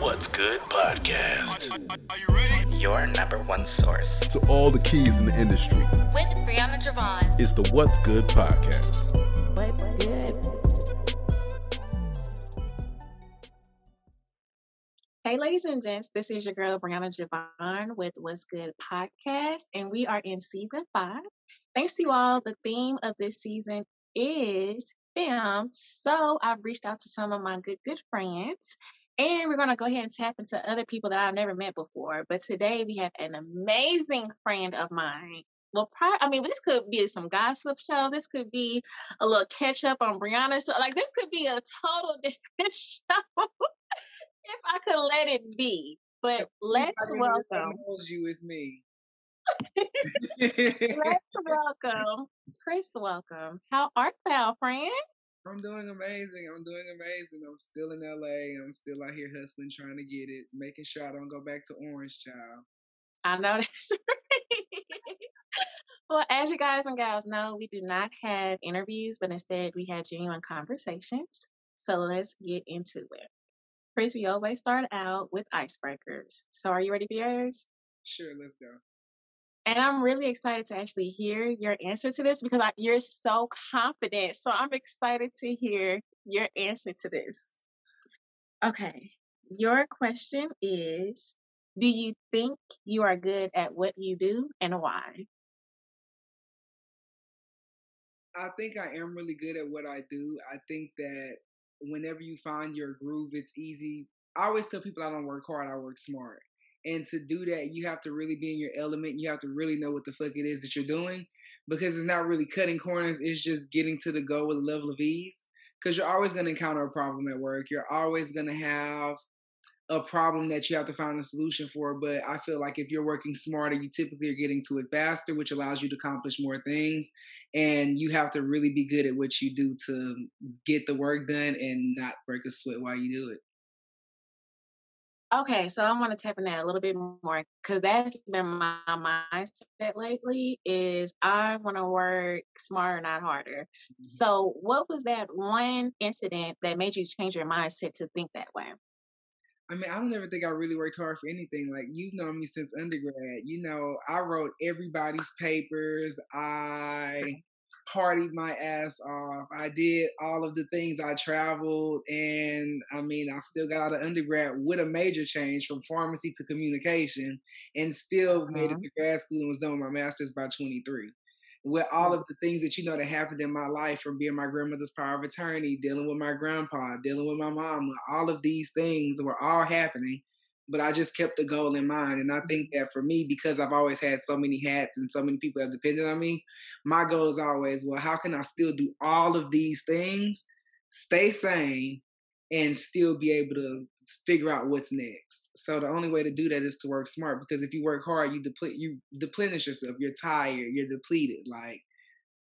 What's Good podcast. Are you ready? Your number one source. To all the keys in the industry, with Brianna Javon. it's the What's Good podcast. What's good? Hey, ladies and gents, this is your girl Brianna Javon with What's Good podcast, and we are in season five. Thanks to you all, the theme of this season is film. So I've reached out to some of my good, good friends, and we're going to go ahead and tap into other people that I've never met before. But today we have an amazing friend of mine. Well, pri- I mean, this could be some gossip show. This could be a little catch up on Brianna's show. Like, this could be a total different show if I could let it be. But let's welcome, knows you is me. let's welcome Chris. Welcome. How art thou, friend? I'm doing amazing. I'm doing amazing. I'm still in LA. I'm still out here hustling, trying to get it, making sure I don't go back to Orange Child. I know that's right. well, as you guys and gals know, we do not have interviews, but instead we have genuine conversations. So let's get into it. Chris, we always start out with icebreakers. So are you ready for yours? Sure, let's go. And I'm really excited to actually hear your answer to this because I, you're so confident. So I'm excited to hear your answer to this. Okay. Your question is Do you think you are good at what you do and why? I think I am really good at what I do. I think that whenever you find your groove, it's easy. I always tell people I don't work hard, I work smart. And to do that, you have to really be in your element. You have to really know what the fuck it is that you're doing because it's not really cutting corners, it's just getting to the goal with a level of ease. Because you're always going to encounter a problem at work. You're always going to have a problem that you have to find a solution for. But I feel like if you're working smarter, you typically are getting to it faster, which allows you to accomplish more things. And you have to really be good at what you do to get the work done and not break a sweat while you do it. Okay, so I want to tap in that a little bit more because that's been my mindset lately is I want to work smarter, not harder. Mm-hmm. So what was that one incident that made you change your mindset to think that way? I mean, I don't ever think I really worked hard for anything. Like you've known me since undergrad. You know, I wrote everybody's papers. I partied my ass off. I did all of the things. I traveled, and I mean, I still got out of undergrad with a major change from pharmacy to communication, and still made it Uh-huh. to grad school and was done with my master's by 23. With all Mm. of the things that you know that happened in my life, from being my grandmother's power of attorney, dealing with my grandpa, dealing with my mama, all of these things were all happening but I just kept the goal in mind. And I think mm-hmm. that for me, because I've always had so many hats and so many people have depended on me, my goal is always, well, how can I still do all of these things, stay sane, and still be able to figure out what's next? So the only way to do that is to work smart. Because if you work hard, you deplete, you deplenish yourself. You're tired. You're depleted. Like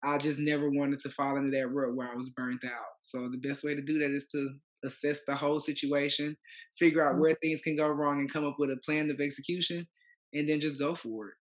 I just never wanted to fall into that rut where I was burnt out. So the best way to do that is to assess the whole situation, figure out Mhm. where things can go wrong, and come up with a plan of execution, and then just go for it.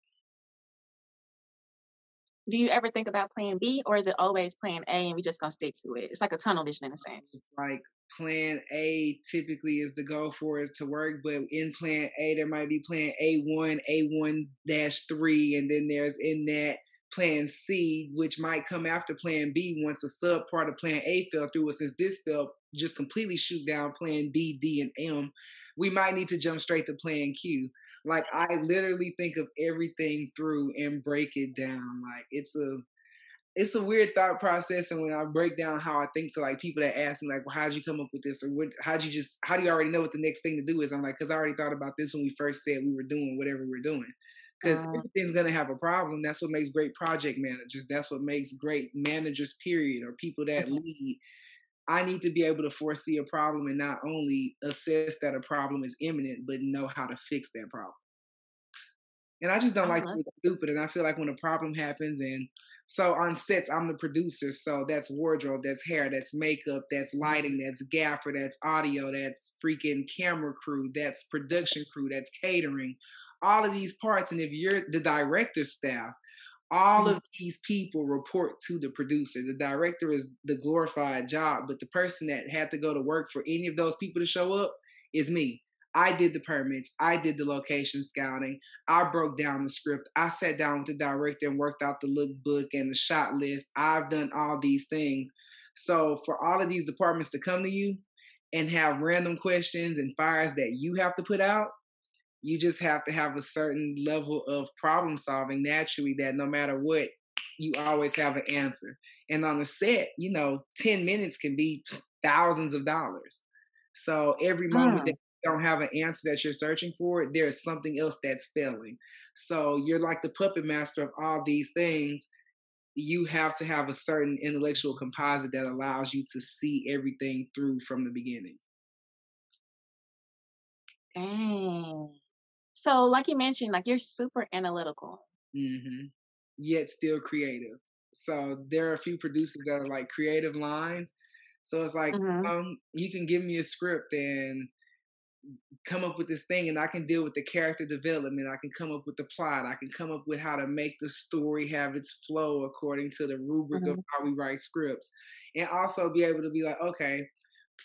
Do you ever think about plan B or is it always plan A and we just gonna stick to it? It's like a tunnel vision in a sense. It's like plan A typically is the goal for it to work, but in plan A there might be plan A1, A1 dash three, and then there's in that plan C, which might come after plan B once a sub part of plan A fell through. But since this fell, just completely shoot down plan B, D, and M, we might need to jump straight to plan Q. Like I literally think of everything through and break it down. Like it's a it's a weird thought process and when i break down how i think to like people that ask me like well how'd you come up with this or what how'd you just how do you already know what the next thing to do is i'm like because i already thought about this when we first said we were doing whatever we're doing because Uh. everything's going to have a problem that's what makes great project managers that's what makes great managers period or people that lead i need to be able to foresee a problem and not only assess that a problem is imminent but know how to fix that problem and i just don't I like to be stupid and i feel like when a problem happens and so on sets, I'm the producer. So that's wardrobe, that's hair, that's makeup, that's lighting, that's gaffer, that's audio, that's freaking camera crew, that's production crew, that's catering. All of these parts. And if you're the director staff, all mm-hmm. of these people report to the producer. The director is the glorified job, but the person that had to go to work for any of those people to show up is me. I did the permits. I did the location scouting. I broke down the script. I sat down with the director and worked out the lookbook and the shot list. I've done all these things. So for all of these departments to come to you and have random questions and fires that you have to put out, you just have to have a certain level of problem solving naturally that no matter what, you always have an answer. And on the set, you know, 10 minutes can be thousands of dollars. So every moment mm. that you don't have an answer that you're searching for, there's something else that's failing. So you're like the puppet master of all these things. You have to have a certain intellectual composite that allows you to see everything through from the beginning. Dang. So, like you mentioned, like you're super analytical. Mm-hmm. Yet still creative. So there are a few producers that are like creative lines. So it's like, mm-hmm. um, you can give me a script and come up with this thing and I can deal with the character development. I can come up with the plot. I can come up with how to make the story have its flow according to the rubric mm-hmm. of how we write scripts. And also be able to be like, okay,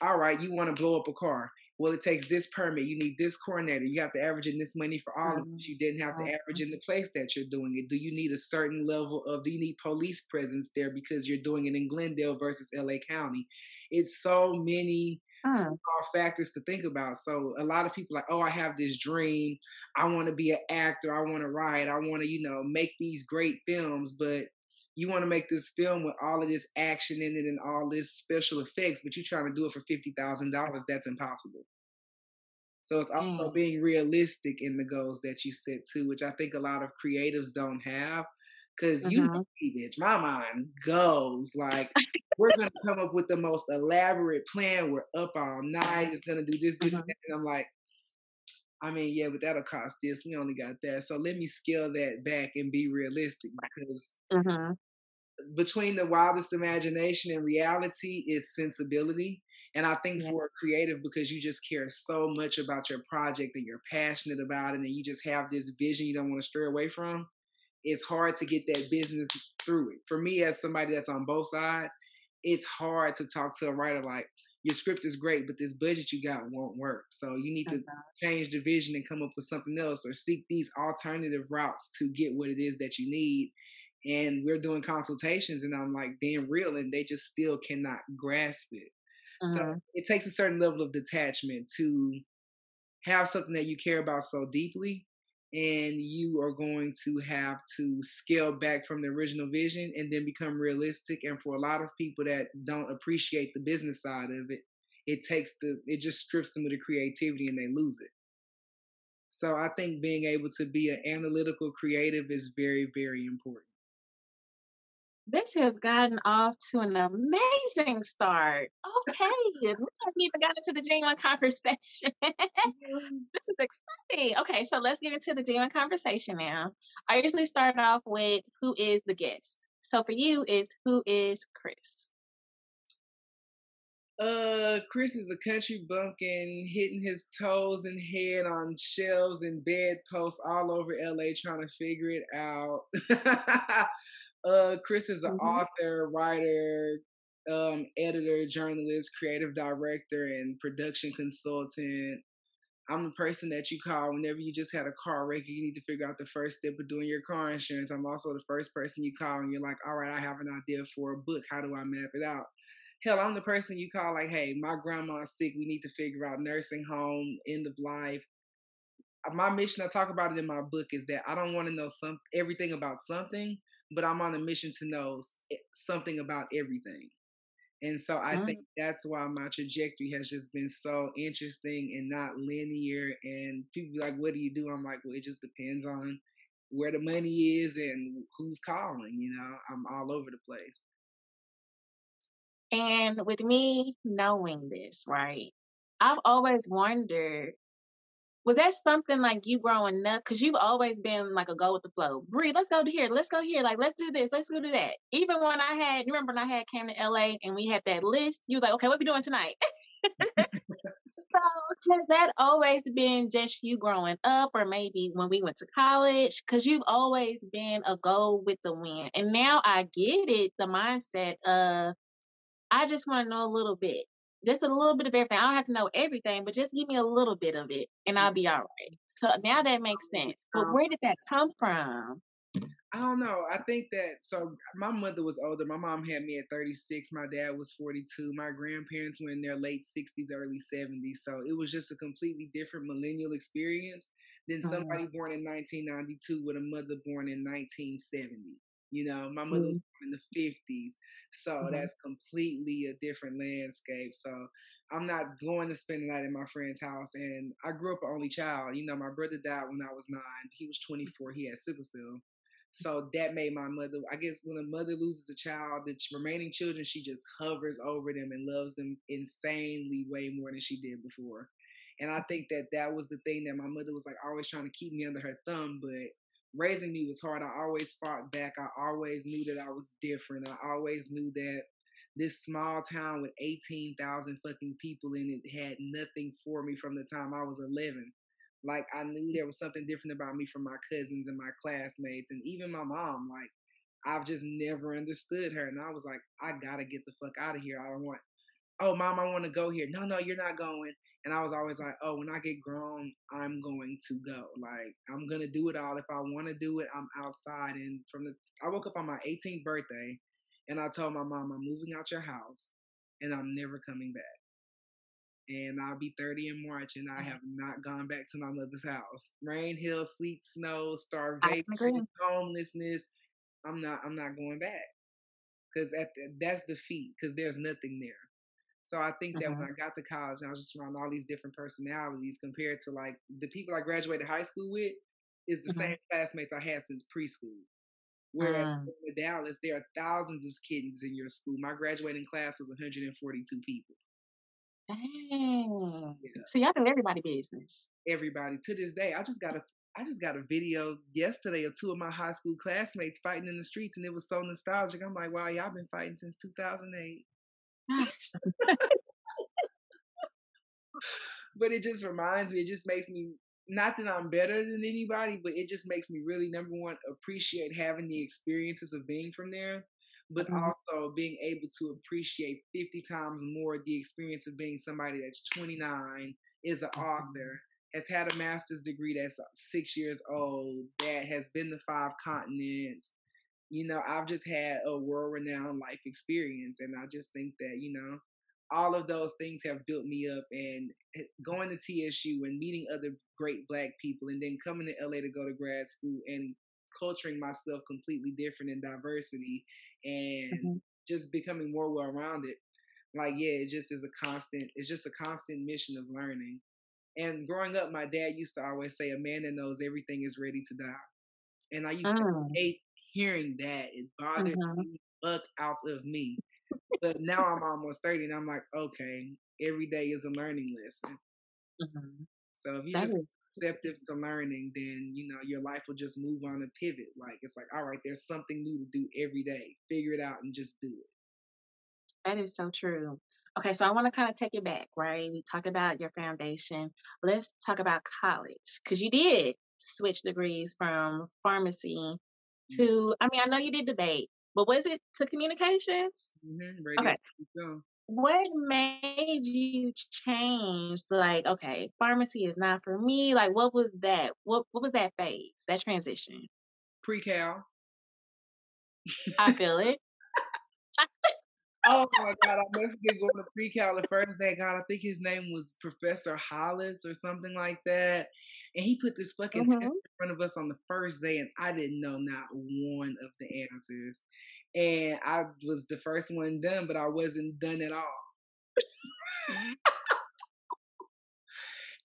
all right, you want to blow up a car. Well, it takes this permit. You need this coordinator. You have to average in this money for all mm-hmm. of it. You didn't have to average in the place that you're doing it. Do you need a certain level of, do you need police presence there because you're doing it in Glendale versus LA County? It's so many mm. factors to think about. So a lot of people like, oh, I have this dream. I want to be an actor. I want to write. I want to, you know, make these great films. But you want to make this film with all of this action in it and all this special effects, but you're trying to do it for fifty thousand dollars. That's impossible. So it's also mm. being realistic in the goals that you set too, which I think a lot of creatives don't have. Cause mm-hmm. you know me, bitch, my mind goes like we're gonna come up with the most elaborate plan. We're up all night. It's gonna do this, this, mm-hmm. and I'm like, I mean, yeah, but that'll cost this. We only got that. So let me scale that back and be realistic because mm-hmm. between the wildest imagination and reality is sensibility. And I think yeah. for a creative, because you just care so much about your project and you're passionate about it, and you just have this vision you don't want to stray away from, it's hard to get that business through it. For me, as somebody that's on both sides, it's hard to talk to a writer like, your script is great, but this budget you got won't work. So you need to uh-huh. change the vision and come up with something else or seek these alternative routes to get what it is that you need. And we're doing consultations and I'm like being real and they just still cannot grasp it. Uh-huh. So it takes a certain level of detachment to have something that you care about so deeply and you are going to have to scale back from the original vision and then become realistic and for a lot of people that don't appreciate the business side of it it takes the it just strips them of the creativity and they lose it. So i think being able to be an analytical creative is very very important this has gotten off to an amazing start. Okay, we haven't even gotten into the genuine conversation. this is exciting. Okay, so let's get into the genuine conversation now. I usually start off with who is the guest. So for you, is who is Chris? Uh, Chris is a country bumpkin, hitting his toes and head on shelves and bedposts all over LA, trying to figure it out. Uh, Chris is an mm-hmm. author, writer, um, editor, journalist, creative director, and production consultant. I'm the person that you call whenever you just had a car wreck. You need to figure out the first step of doing your car insurance. I'm also the first person you call and you're like, all right, I have an idea for a book. How do I map it out? Hell, I'm the person you call like, hey, my grandma's sick. We need to figure out nursing home, end of life. My mission, I talk about it in my book, is that I don't want to know some everything about something but I'm on a mission to know eh, something about everything. And so I mm-hmm. think that's why my trajectory has just been so interesting and not linear. And people be like, what do you do? I'm like, well, it just depends on where the money is and who's calling. You know, I'm all over the place. And with me knowing this, right, I've always wondered was that something like you growing up? Because you've always been like a go with the flow. Bree, let's go here. Let's go here. Like, let's do this. Let's go do that. Even when I had, remember when I had came to LA and we had that list, you was like, okay, what we doing tonight? so has that always been just you growing up or maybe when we went to college? Because you've always been a go with the wind. And now I get it, the mindset of I just want to know a little bit. Just a little bit of everything. I don't have to know everything, but just give me a little bit of it and I'll be all right. So now that makes sense. But where did that come from? I don't know. I think that so my mother was older. My mom had me at 36. My dad was 42. My grandparents were in their late 60s, early 70s. So it was just a completely different millennial experience than mm-hmm. somebody born in 1992 with a mother born in 1970. You know, my mother mm-hmm. was born in the 50s. So mm-hmm. that's completely a different landscape. So I'm not going to spend the night in my friend's house. And I grew up an only child. You know, my brother died when I was nine. He was 24. He had sickle cell. So that made my mother, I guess when a mother loses a child, the remaining children, she just hovers over them and loves them insanely way more than she did before. And I think that that was the thing that my mother was like always trying to keep me under her thumb. But raising me was hard. I always fought back. I always knew that I was different. I always knew that this small town with 18,000 fucking people in it had nothing for me from the time I was 11. Like I knew there was something different about me from my cousins and my classmates and even my mom. Like I've just never understood her. And I was like, I gotta get the fuck out of here. I don't want oh mom, I wanna go here. No, no, you're not going. And I was always like, oh, when I get grown, I'm going to go. Like I'm gonna do it all. If I wanna do it, I'm outside. And from the I woke up on my 18th birthday and I told my mom I'm moving out your house and I'm never coming back and I'll be 30 in March, and I have not gone back to my mother's house. Rain, hail, sleet, snow, starvation, homelessness. I'm not. I'm not going back because that that's defeat because there's nothing there. So I think that when mm-hmm. I got to college, I was just around all these different personalities compared to like the people I graduated high school with is the mm-hmm. same classmates I had since preschool. Whereas mm. in Dallas, there are thousands of kids in your school. My graduating class was 142 people. Dang. Yeah. So y'all do everybody business. Everybody. To this day, I just got a I just got a video yesterday of two of my high school classmates fighting in the streets, and it was so nostalgic. I'm like, wow, y'all been fighting since 2008. But it just reminds me. It just makes me not that I'm better than anybody, but it just makes me really number one appreciate having the experiences of being from there but mm-hmm. also being able to appreciate 50 times more the experience of being somebody that's 29, is an mm-hmm. author, has had a master's degree that's six years old, that has been to five continents. You know, I've just had a world renowned life experience. And I just think that, you know, all of those things have built me up and going to TSU and meeting other great black people and then coming to LA to go to grad school and culturing myself completely different in diversity and mm-hmm. just becoming more well rounded. Like, yeah, it just is a constant, it's just a constant mission of learning. And growing up, my dad used to always say, a man that knows everything is ready to die. And I used mm. to hate hearing that. It bothered mm-hmm. me fuck out of me. but now I'm almost 30 and I'm like, okay, every day is a learning lesson. Mm-hmm. So if you're just receptive to learning, then you know your life will just move on and pivot. Like it's like, all right, there's something new to do every day. Figure it out and just do it. That is so true. Okay, so I want to kind of take it back, right? We talked about your foundation. Let's talk about college because you did switch degrees from pharmacy. To. I mean, I know you did debate, but was it to communications? Mm-hmm, okay. what made you change like okay pharmacy is not for me like what was that? What what was that phase that transition? Pre-cal. I feel it. Oh my god i never forget going to pre-cal the first day god i think his name was professor hollis or something like that and he put this fucking mm-hmm. test in front of us on the first day and i didn't know not one of the answers and I was the first one done, but I wasn't done at all.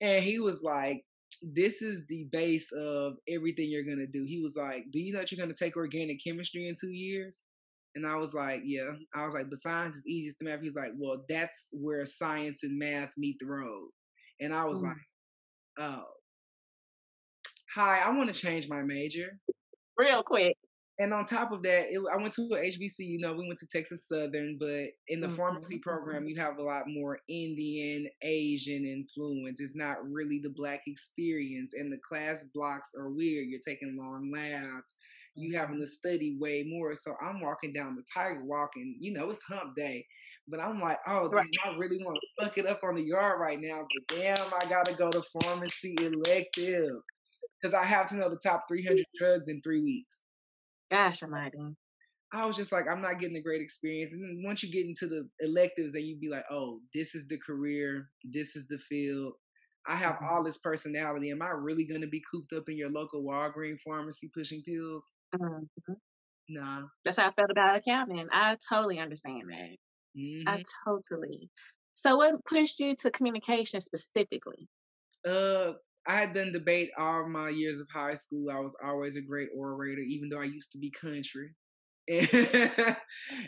and he was like, This is the base of everything you're gonna do. He was like, Do you know that you're gonna take organic chemistry in two years? And I was like, Yeah. I was like, But science is easiest to math. He's like, Well, that's where science and math meet the road. And I was mm. like, Oh. Hi, I want to change my major. Real quick and on top of that, it, I went to a HBC. You know, we went to Texas Southern, but in the mm-hmm. pharmacy program, you have a lot more Indian, Asian influence. It's not really the black experience, and the class blocks are weird. You're taking long labs. You having to study way more. So I'm walking down the Tiger Walk, and you know it's Hump Day. But I'm like, oh, Right. I really want to fuck it up on the yard right now. But damn, I gotta go to pharmacy elective because I have to know the top 300 drugs in three weeks. Gosh almighty. I was just like, I'm not getting a great experience. And then once you get into the electives, and you be like, oh, this is the career, this is the field. I have Mhm. all this personality. Am I really gonna be cooped up in your local Walgreens pharmacy pushing pills? Mhm. Nah. That's how I felt about accounting. I totally understand that. hmm I totally. So, what pushed you to communication specifically? Uh, I had done debate all my years of high school. I was always a great orator, even though I used to be country. and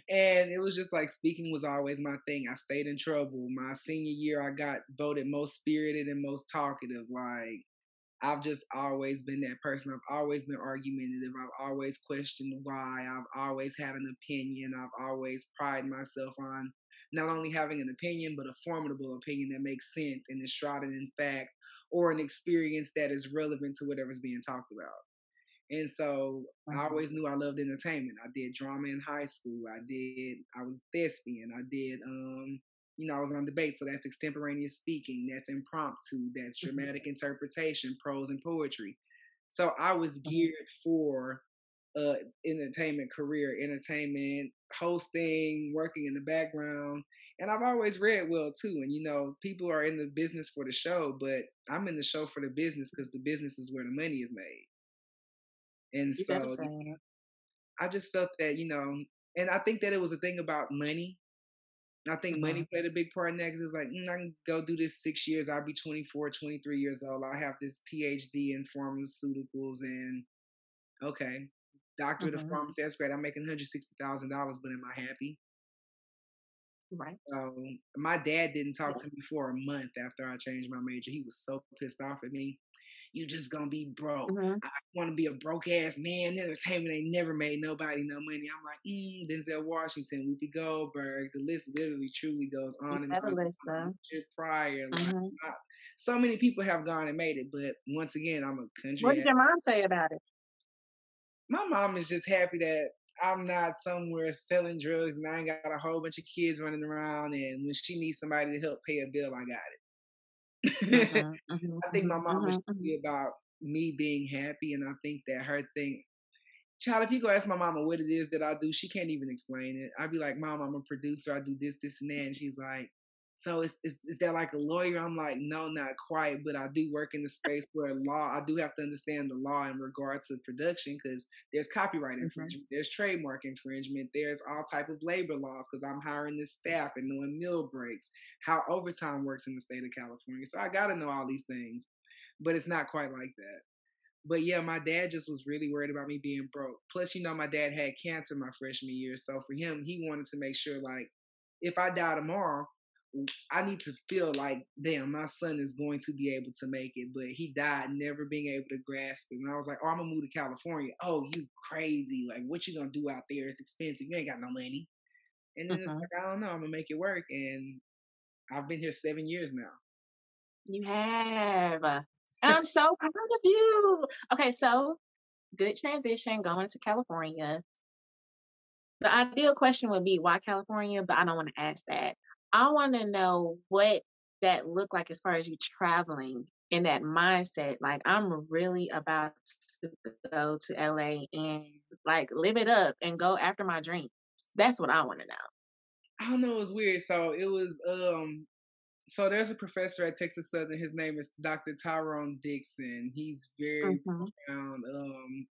it was just like speaking was always my thing. I stayed in trouble. My senior year, I got voted most spirited and most talkative. Like, I've just always been that person. I've always been argumentative. I've always questioned why. I've always had an opinion. I've always prided myself on not only having an opinion, but a formidable opinion that makes sense and is shrouded in fact or an experience that is relevant to whatever's being talked about. And so I Mhm. always knew I loved entertainment. I did drama in high school. I did I was thespian. I did um you know, I was on debate, so that's extemporaneous speaking, that's impromptu, that's Mhm. dramatic interpretation, prose and poetry. So I was Mhm. geared for uh entertainment career, entertainment, hosting, working in the background. And I've always read well too. And you know, people are in the business for the show, but I'm in the show for the business because the business is where the money is made. And You so better say it. I just felt that, you know, and I think that it was a thing about money. I think money Mhm. played a big part in that because it was like, mm, I can go do this six years. I'll be 24, 23 years old. I have this PhD in pharmaceuticals and okay, doctorate of Mhm. pharmacy. That's great. I'm making $160,000, but am I happy? Right. So my dad didn't talk to me for a month after I changed my major. He was so pissed off at me. You just gonna be broke. Mhm. I want to be a broke ass man. Entertainment ain't never made nobody no money. I'm like, mm, Denzel Washington, Whoopi Goldberg. The list literally truly goes on and better on. list. Richard Pryor. Like. I- so many people have gone and made it, but once again, I'm a country. What did your mom say about it? my mom is just happy that I'm not somewhere selling drugs and I ain't got a whole bunch of kids running around. And when she needs somebody to help pay a bill, I got it. Mhm, mhm, I think my mhm, mom is mhm, mhm. really about me being happy, and I think that her thing. Child, if you go ask my mama what it is that I do, she can't even explain it. I'd be like, "Mom, I'm a producer. I do this, this, and that," and she's like, "So is is, is that like a lawyer?" I'm like, "No, not quite, but I do work in the space where law. I do have to understand the law in regard to production because there's copyright Mhm. infringement, there's trademark infringement, there's all type of labor laws because I'm hiring this staff and knowing meal breaks, how overtime works in the state of California. So I got to know all these things, but it's not quite like that. But yeah, my dad just was really worried about me being broke. Plus, you know, my dad had cancer my freshman year, so for him, he wanted to make sure like if I die tomorrow, I need to feel like, damn, my son is going to be able to make it. But he died never being able to grasp it. And I was like, oh, I'm gonna move to California. Oh, you crazy? Like, what you gonna do out there? It's expensive. You ain't got no money. And then it's Mhm. like, I don't know. I'm gonna make it work. And I've been here seven years now. You have. And I'm so proud of you. Okay, so good transition going to California. The ideal question would be why California, but I don't want to ask that. I want to know what that looked like as far as you traveling in that mindset. Like I'm really about to go to LA and like live it up and go after my dreams. That's what I want to know. I don't know. It was weird. So it was um so there's a professor at Texas Southern. His name is Dr. Tyrone Dixon. He's very Mhm. profound. Um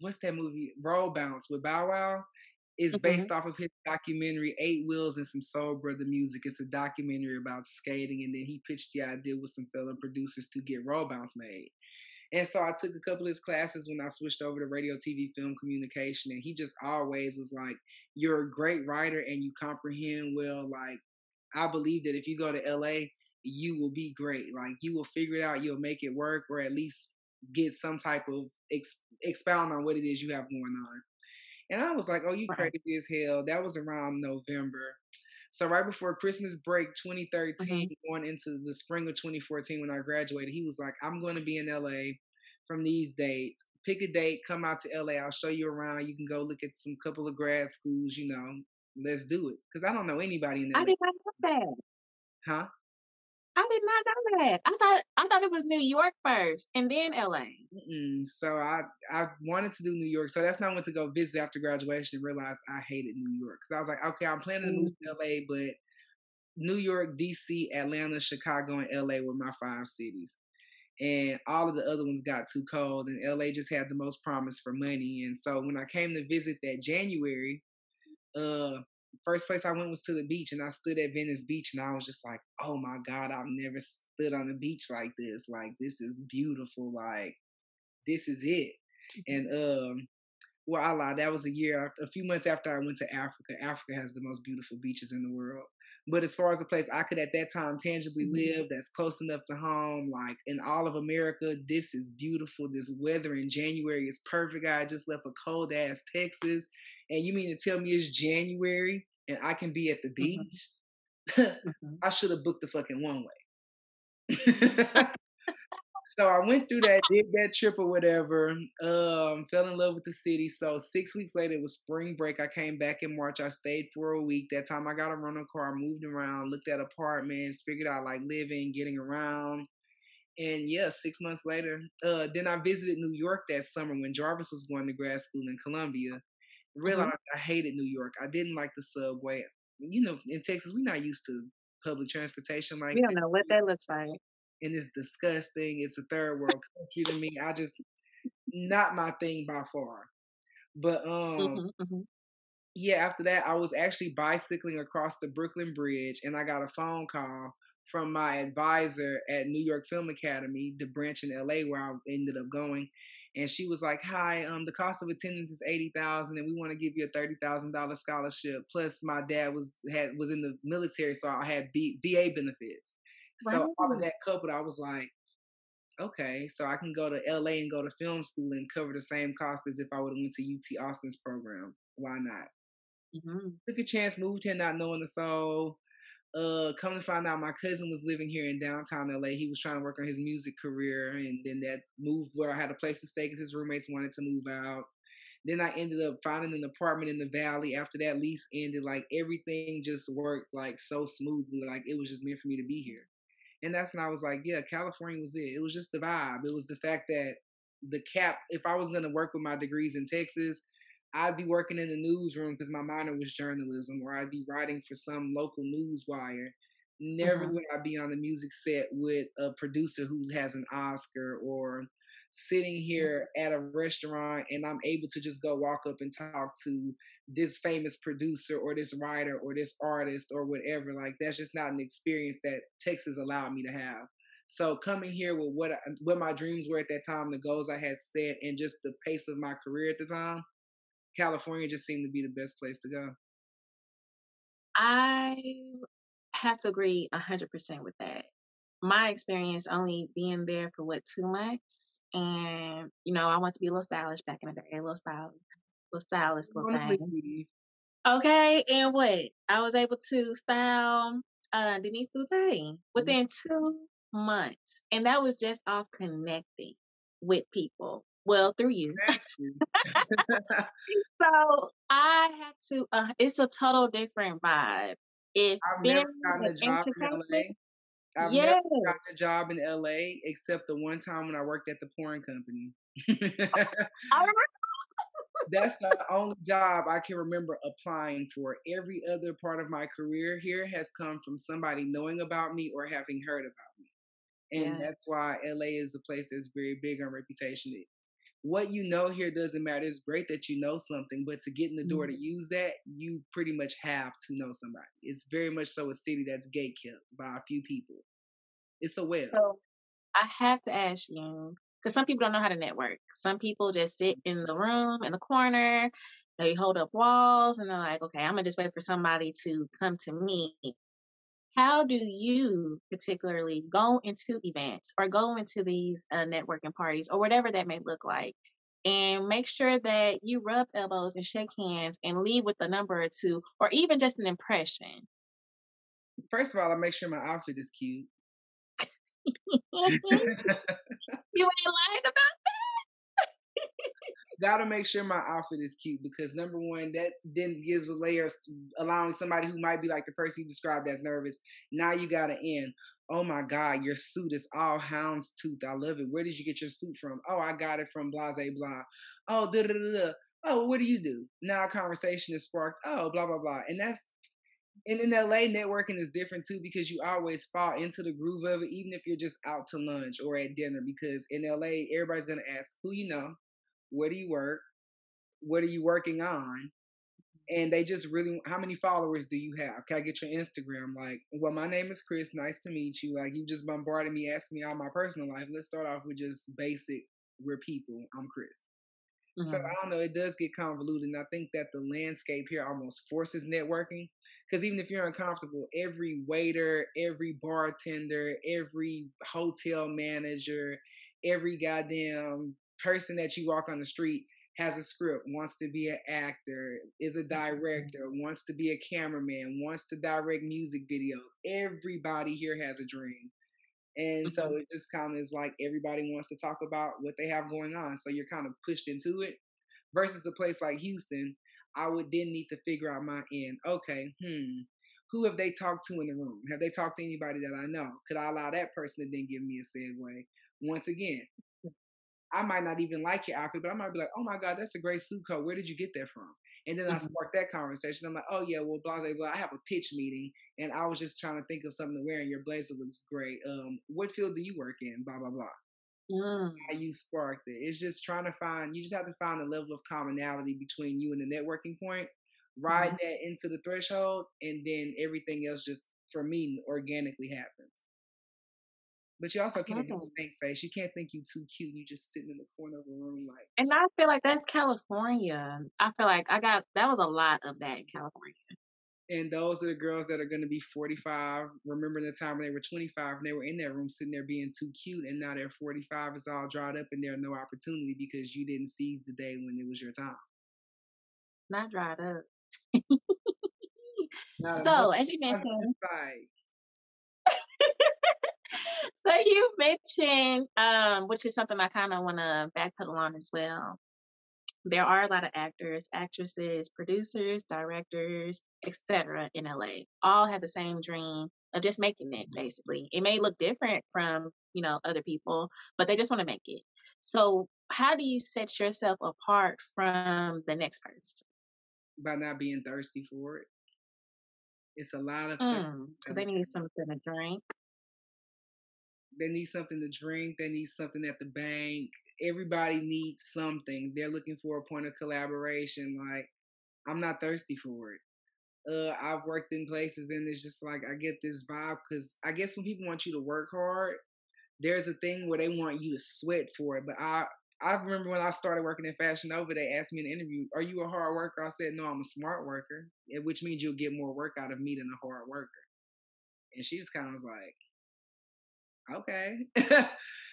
what's that movie? Roll Bounce with Bow Wow. It's Mhm. based off of his documentary Eight Wheels and Some Soul Brother Music. It's a documentary about skating, and then he pitched the idea with some fellow producers to get Roll Bounce made. And so I took a couple of his classes when I switched over to radio, TV, film communication, and he just always was like, "You're a great writer and you comprehend well. Like, I believe that if you go to LA, you will be great. Like, you will figure it out. You'll make it work, or at least get some type of ex- expound on what it is you have going on." And I was like, "Oh, you crazy as hell." That was around November. So right before Christmas break mm-hmm. 2013, going into the spring of 2014 when I graduated, he was like, I'm going to be in LA from these dates. Pick a date, come out to LA. I'll show you around. You can go look at some couple of grad schools, you know, let's do it. Because I don't know anybody in LA. I did not know that. Huh? I did not know that. I thought I thought it was New York first and then LA. Mm-mm. So I I wanted to do New York. So that's not went to go visit after graduation and realized I hated New York. Because I was like, okay, I'm planning to move to LA, but New York, DC, Atlanta, Chicago, and LA were my five cities. And all of the other ones got too cold, and LA just had the most promise for money. And so when I came to visit that January, uh, first place I went was to the beach, and I stood at Venice Beach, and I was just like, "Oh my God, I've never stood on a beach like this. Like this is beautiful. Like this is it." And um, well, I lied. That was a year, a few months after I went to Africa. Africa has the most beautiful beaches in the world. But as far as a place I could at that time tangibly Mhm. live, that's close enough to home, like in all of America, this is beautiful. This weather in January is perfect. I just left a cold ass Texas, and you mean to tell me it's January and I can be at the Mhm. beach? Mhm. I should have booked the fucking one way. so I went through that, did that trip or whatever. Um, fell in love with the city. So six weeks later, it was spring break. I came back in March. I stayed for a week. That time I got a rental car, moved around, looked at apartments, figured out like living, getting around. And yeah, six months later, uh, then I visited New York that summer when Jarvis was going to grad school in Columbia. Realized I hated New York. I didn't like the subway. You know, in Texas, we're not used to public transportation like We don't know what that looks like. and it's disgusting. It's a third world country to me. I just not my thing by far. But um Mhm, mhm. yeah, after that I was actually bicycling across the Brooklyn Bridge and I got a phone call from my advisor at New York Film Academy, the branch in LA where I ended up going. And she was like, Hi, um, the cost of attendance is eighty thousand and we want to give you a thirty thousand dollar scholarship. Plus my dad was had was in the military, so I had B, VA benefits. So all of that coupled, I was like, okay, so I can go to LA and go to film school and cover the same cost as if I would have went to UT Austin's program. Why not? Mhm. Took a chance, moved here not knowing the soul. Uh, come to find out, my cousin was living here in downtown LA. He was trying to work on his music career, and then that moved where I had a place to stay because his roommates wanted to move out. Then I ended up finding an apartment in the valley. After that lease ended, like everything just worked like so smoothly, like it was just meant for me to be here. And that's when I was like, yeah, California was it. It was just the vibe. It was the fact that the cap, if I was gonna work with my degrees in Texas, I'd be working in the newsroom because my minor was journalism, or I'd be writing for some local news wire. Never Mhm. would I be on the music set with a producer who has an Oscar or sitting here at a restaurant and I'm able to just go walk up and talk to this famous producer or this writer or this artist or whatever. Like that's just not an experience that Texas allowed me to have. So coming here with what I, what my dreams were at that time, the goals I had set, and just the pace of my career at the time, California just seemed to be the best place to go. I have to agree a hundred percent with that. My experience only being there for what two months, and you know I want to be a little stylish back in the day, a little stylish, little stylish, little thing. Okay, and what I was able to style uh, Denise Boutte within two months, and that was just off connecting with people. Well, through you. Exactly. So I have to. Uh, it's a total different vibe. If I've never gotten a job in LA. I've yes. never gotten a job in LA except the one time when I worked at the porn company. That's not the only job I can remember applying for. Every other part of my career here has come from somebody knowing about me or having heard about me. And Yeah. that's why LA is a place that's very big on reputation. What you know here doesn't matter. It's great that you know something, but to get in the door to mm-hmm. use that, you pretty much have to know somebody. It's very much so a city that's gate kept by a few people. It's a web. So I have to ask you because some people don't know how to network. Some people just sit mm-hmm. in the room in the corner. They hold up walls and they're like, okay, I'm gonna just wait for somebody to come to me. How do you particularly go into events or go into these uh, networking parties or whatever that may look like and make sure that you rub elbows and shake hands and leave with a number or two or even just an impression? First of all, I make sure my outfit is cute. you ain't lying about gotta make sure my outfit is cute because number one, that then gives a layer, allowing somebody who might be like the person you described as nervous. Now you gotta end. Oh my God, your suit is all houndstooth. I love it. Where did you get your suit from? Oh, I got it from Blase Blah. Oh, da da da. Oh, what do you do? Now a conversation is sparked. Oh, blah blah blah. And that's and in LA, networking is different too because you always fall into the groove of it, even if you're just out to lunch or at dinner. Because in LA, everybody's gonna ask who you know, where do you work, what are you working on, and they just really how many followers do you have? Can i get your instagram? Like well my name is chris nice to meet you. Like you just bombarded me asking me all my personal life. Let's start off with just basic we're people i'm chris. Mm-hmm. so i don't know it does get convoluted and i think that the landscape here almost forces networking because even if you're uncomfortable every waiter every bartender every hotel manager every goddamn person that you walk on the street has a script, wants to be an actor, is a mm-hmm. director, wants to be a cameraman, wants to direct music videos. Everybody here has a dream. And so mm-hmm. it just kind of is like everybody wants to talk about what they have going on. So you're kind of pushed into it. Versus a place like Houston, I would then need to figure out my end. Okay, hmm, who have they talked to in the room? Have they talked to anybody that I know? Could I allow that person to then give me a segue? Once again, I might not even like your outfit, but I might be like, oh my God, that's a great suit coat. Where did you get that from? And then mm-hmm. I spark that conversation. I'm like, oh yeah, well, blah, blah, blah. I have a pitch meeting and I was just trying to think of something to wear and your blazer looks great. Um, what field do you work in? Blah, blah, blah. Mm. How you sparked it. It's just trying to find, you just have to find a level of commonality between you and the networking point, ride mm-hmm. that into the threshold, and then everything else just, for me, organically happens. But you also can't think face. You can't think you too cute. You just sitting in the corner of a room like. And I feel like that's California. I feel like I got that was a lot of that in California. And those are the girls that are going to be 45. remembering the time when they were 25 and they were in that room sitting there being too cute, and now they're 45. It's all dried up and there's no opportunity because you didn't seize the day when it was your time. Not dried up. so, as you mentioned, so you mentioned, um, which is something I kind of want to backpedal on as well. There are a lot of actors, actresses, producers, directors, etc. in LA. All have the same dream of just making it. Basically, it may look different from you know other people, but they just want to make it. So, how do you set yourself apart from the next person? By not being thirsty for it. It's a lot of things. because mm, they need something to drink they need something to drink. They need something at the bank. Everybody needs something. They're looking for a point of collaboration. Like, I'm not thirsty for it. Uh, I've worked in places and it's just like I get this vibe because I guess when people want you to work hard, there's a thing where they want you to sweat for it. But I I remember when I started working in Fashion Nova, they asked me in an interview, "Are you a hard worker?" I said, "No, I'm a smart worker," which means you'll get more work out of me than a hard worker. And she just kind of was like, okay.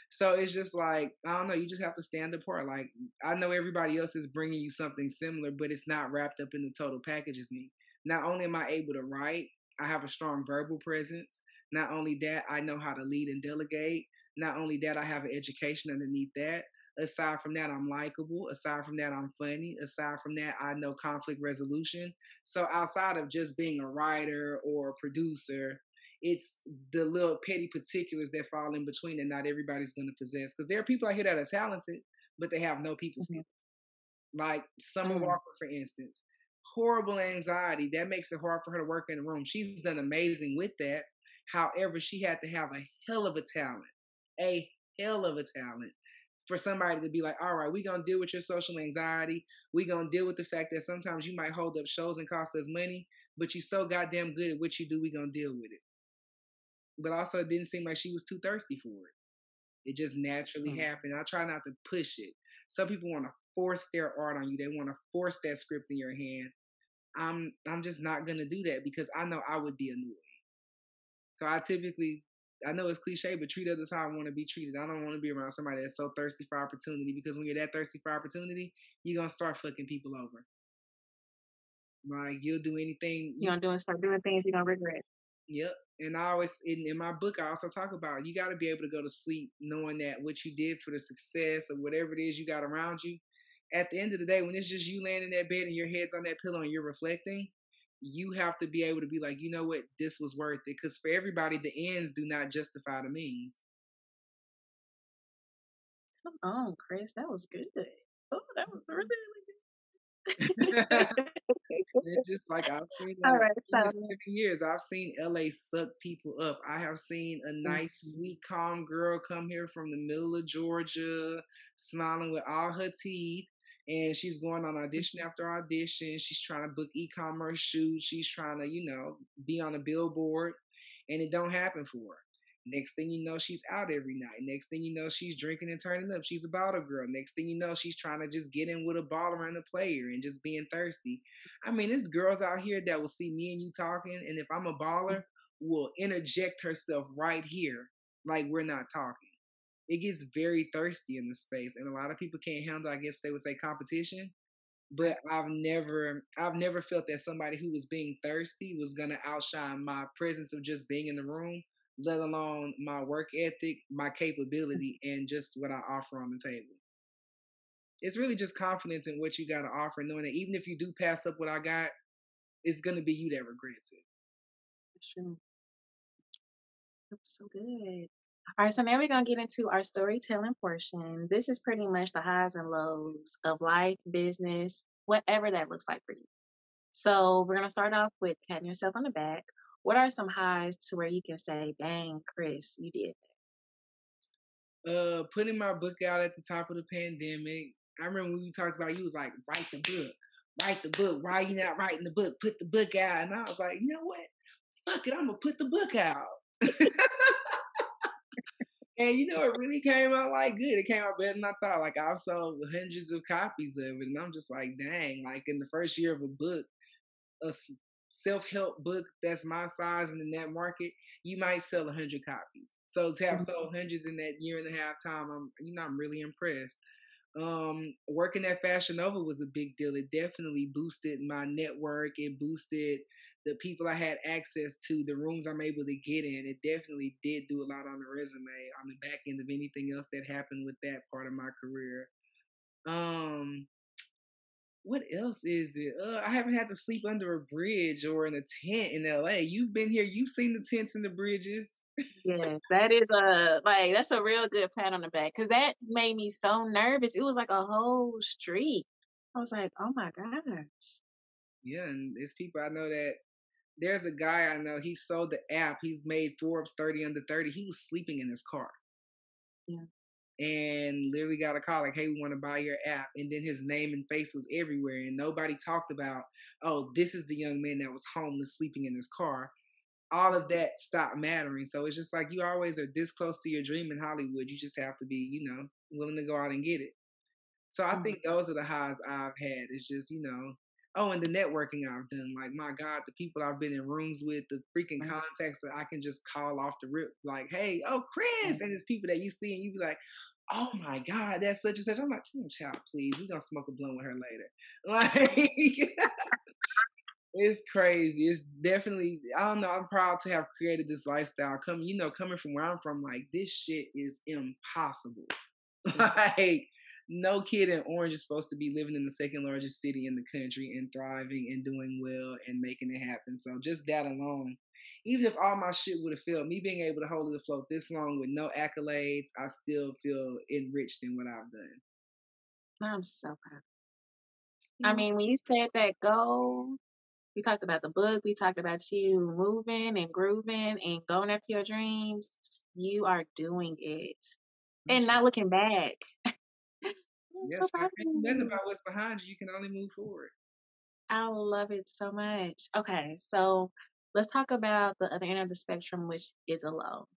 so it's just like I don't know. You just have to stand apart. Like I know everybody else is bringing you something similar, but it's not wrapped up in the total package as me. Not only am I able to write, I have a strong verbal presence. Not only that, I know how to lead and delegate. Not only that, I have an education underneath that. Aside from that, I'm likable. Aside from that, I'm funny. Aside from that, I know conflict resolution. So outside of just being a writer or a producer, it's the little petty particulars that fall in between that not everybody's going to possess. Because there are people out here that are talented, but they have no people skills. Mm-hmm. Like Summer mm-hmm. Walker, for instance, horrible anxiety. That makes it hard for her to work in the room. She's done amazing with that. However, she had to have a hell of a talent, a hell of a talent for somebody to be like, all right, we're going to deal with your social anxiety. We're going to deal with the fact that sometimes you might hold up shows and cost us money, but you're so goddamn good at what you do, we're going to deal with it but also it didn't seem like she was too thirsty for it. It just naturally mm-hmm. happened. I try not to push it. Some people want to force their art on you. They want to force that script in your hand. I'm I'm just not gonna do that because I know I would be annoyed. So I typically I know it's cliche, but treat others how I want to be treated. I don't want to be around somebody that's so thirsty for opportunity because when you're that thirsty for opportunity, you're gonna start fucking people over. Like you'll do anything. You're gonna do start doing things you're gonna regret. Yep. And I always in, in my book I also talk about you gotta be able to go to sleep knowing that what you did for the success or whatever it is you got around you at the end of the day, when it's just you laying in that bed and your head's on that pillow and you're reflecting, you have to be able to be like, you know what, this was worth it. Because for everybody, the ends do not justify the means. Come on, Chris, that was good. Oh, that was really, it's just like I've seen All right, so years, I've seen LA suck people up. I have seen a nice, mhm, sweet, calm girl come here from the middle of Georgia, smiling with all her teeth, and she's going on audition mhm, after audition. She's trying to book e-commerce shoots. She's trying to, you know, be on a billboard, and it don't happen for her. Next thing you know, she's out every night. Next thing you know, she's drinking and turning up. She's a bottle girl. Next thing you know, she's trying to just get in with a baller and a player and just being thirsty. I mean, there's girls out here that will see me and you talking, and if I'm a baller, will interject herself right here, like we're not talking. It gets very thirsty in the space, and a lot of people can't handle. I guess they would say competition, but I've never, I've never felt that somebody who was being thirsty was gonna outshine my presence of just being in the room let alone my work ethic, my mm. capability, and just what I offer on the table. It's really just confidence in what you got to offer, knowing that even if you do pass up what I got, it's going to be you that regrets it. That's true. That was so good. All right, so now we're gonna get into our storytelling portion. This is pretty much the highs and lows of life, business, whatever that looks like for you. So we're gonna start off with patting yourself on the back. What are some highs to where you can say, "Dang, Chris, you did it." Uh, putting my book out at the top of the pandemic. I remember when you talked about you was like, write the book, write the book. Why you not writing the book? Put the book out. And I was like, you know what? Fuck it, I'm gonna put the book out. And you know, it really came out like good. It came out better than I thought. Like I've sold hundreds of copies of it, and I'm just like, dang! Like in the first year of a book, a self-help book that's my size and in that market, you might sell a hundred copies. So to have it?" sold hundreds in that year and a half time, I'm you know I'm really impressed. Um, working at Fashion Nova was a big deal. It definitely boosted my network. It boosted the people I had access to, the rooms I'm able to get in. It definitely did do a lot on the resume, on the back end of anything else that happened with that part of my career. Um, what else is it? Uh, I haven't had to sleep under a bridge or in a tent in LA. You've been here. You've seen the tents and the bridges. Yes, that is a like that's a real good pat on the back because that made me so nervous. It was like a whole street. I was like, oh my gosh. Yeah, and there's people I know that. There's a guy I know. He sold the app. He's made Forbes 30 under 30. He was sleeping in his car. Yeah. And literally got a call like, "Hey, we want to buy your app." And then his name and face was everywhere, and nobody talked about, "Oh, this is the young man that was homeless, sleeping in his car." All of that stopped mattering. So it's just like you always are this close to your dream in Hollywood. You just have to be, you know, willing to go out and get it. So I Mhm. think those are the highs I've had. It's just, you know, oh, and the networking I've done. Like, my God, the people I've been in rooms with, the freaking Mhm. contacts that I can just call off the rip, like, hey, oh, Chris. And it's people that you see and you be like, oh my God, that's such and such. I'm like, "Hmm, child, please, we're going to smoke a blunt with her later. Like, it's crazy. It's definitely, I don't know, I'm proud to have created this lifestyle. Coming, you know, coming from where I'm from, like, this shit is impossible. like, no kid in Orange is supposed to be living in the second largest city in the country and thriving and doing well and making it happen. So just that alone, even if all my shit would have failed, me being able to hold it afloat this long with no accolades, I still feel enriched in what I've done. I'm so proud. I mean, when you said that goal, we talked about the book, we talked about you moving and grooving and going after your dreams. You are doing it and not looking back. Yes, so proud nothing about what's behind you. You can only move forward. I love it so much. Okay, so let's talk about the other end of the spectrum, which is a low.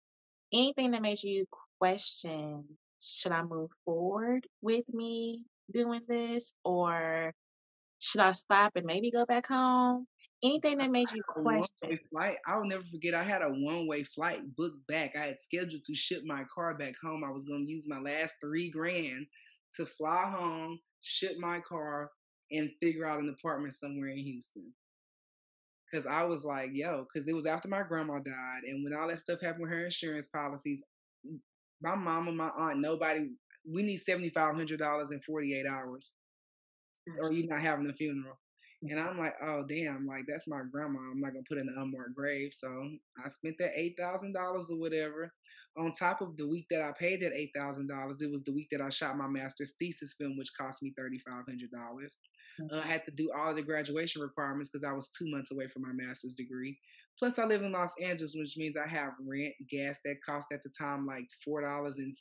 Anything that makes you question, should I move forward with me doing this, or should I stop and maybe go back home? Anything that made you question. flight. I'll never forget. I had a one way flight booked back. I had scheduled to ship my car back home. I was going to use my last three grand to fly home, ship my car, and figure out an apartment somewhere in Houston. Cause I was like, yo, cause it was after my grandma died, and when all that stuff happened with her insurance policies, my mom and my aunt, nobody. We need seventy five hundred dollars in forty eight hours. or you're not having a funeral. Mm. And I'm like, oh damn, like that's my grandma. I'm not gonna put in an unmarked grave. So I spent that eight thousand dollars or whatever. On top of the week that I paid that eight thousand dollars, it was the week that I shot my master's thesis film, which cost me thirty five hundred dollars. Uh, I had to do all the graduation requirements because I was two months away from my master's degree. Plus, I live in Los Angeles, which means I have rent, gas that cost at the time like four dollars and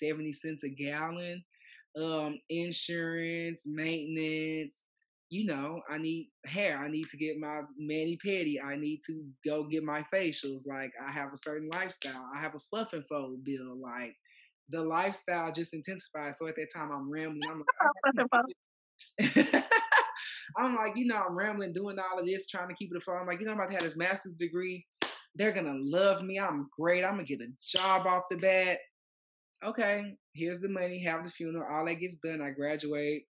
seventy cents a gallon, um, insurance, maintenance. You know, I need hair. I need to get my mani pedi. I need to go get my facials. Like I have a certain lifestyle. I have a fluff and fold bill. Like the lifestyle just intensified. So at that time, I'm rambling. I'm like, I'm like, you know, I'm rambling, doing all of this, trying to keep it afloat. I'm like, you know, I'm about to have this master's degree. They're gonna love me. I'm great. I'm gonna get a job off the bat. Okay, here's the money. Have the funeral. All that gets done. I graduate.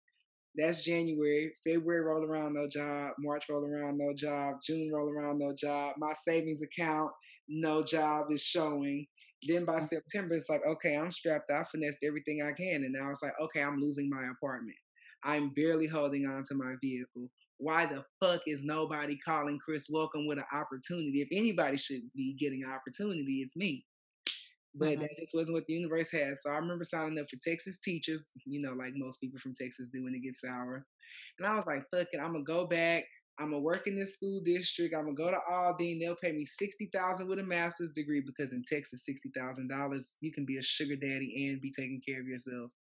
That's January. February roll around, no job. March roll around, no job. June roll around, no job. My savings account, no job is showing. Then by mm. September, it's like, okay, I'm strapped. I finessed everything I can. And now it's like, okay, I'm losing my apartment. I'm barely holding on to my vehicle. Why the fuck is nobody calling Chris Welcome with an opportunity? If anybody should be getting an opportunity, it's me. But mm-hmm. that just wasn't what the universe had. So I remember signing up for Texas teachers, you know, like most people from Texas do when it gets sour. And I was like, fuck it, I'm gonna go back. I'm gonna work in this school district. I'm gonna go to Aldine. They'll pay me sixty thousand with a master's degree because in Texas, sixty thousand dollars you can be a sugar daddy and be taking care of yourself.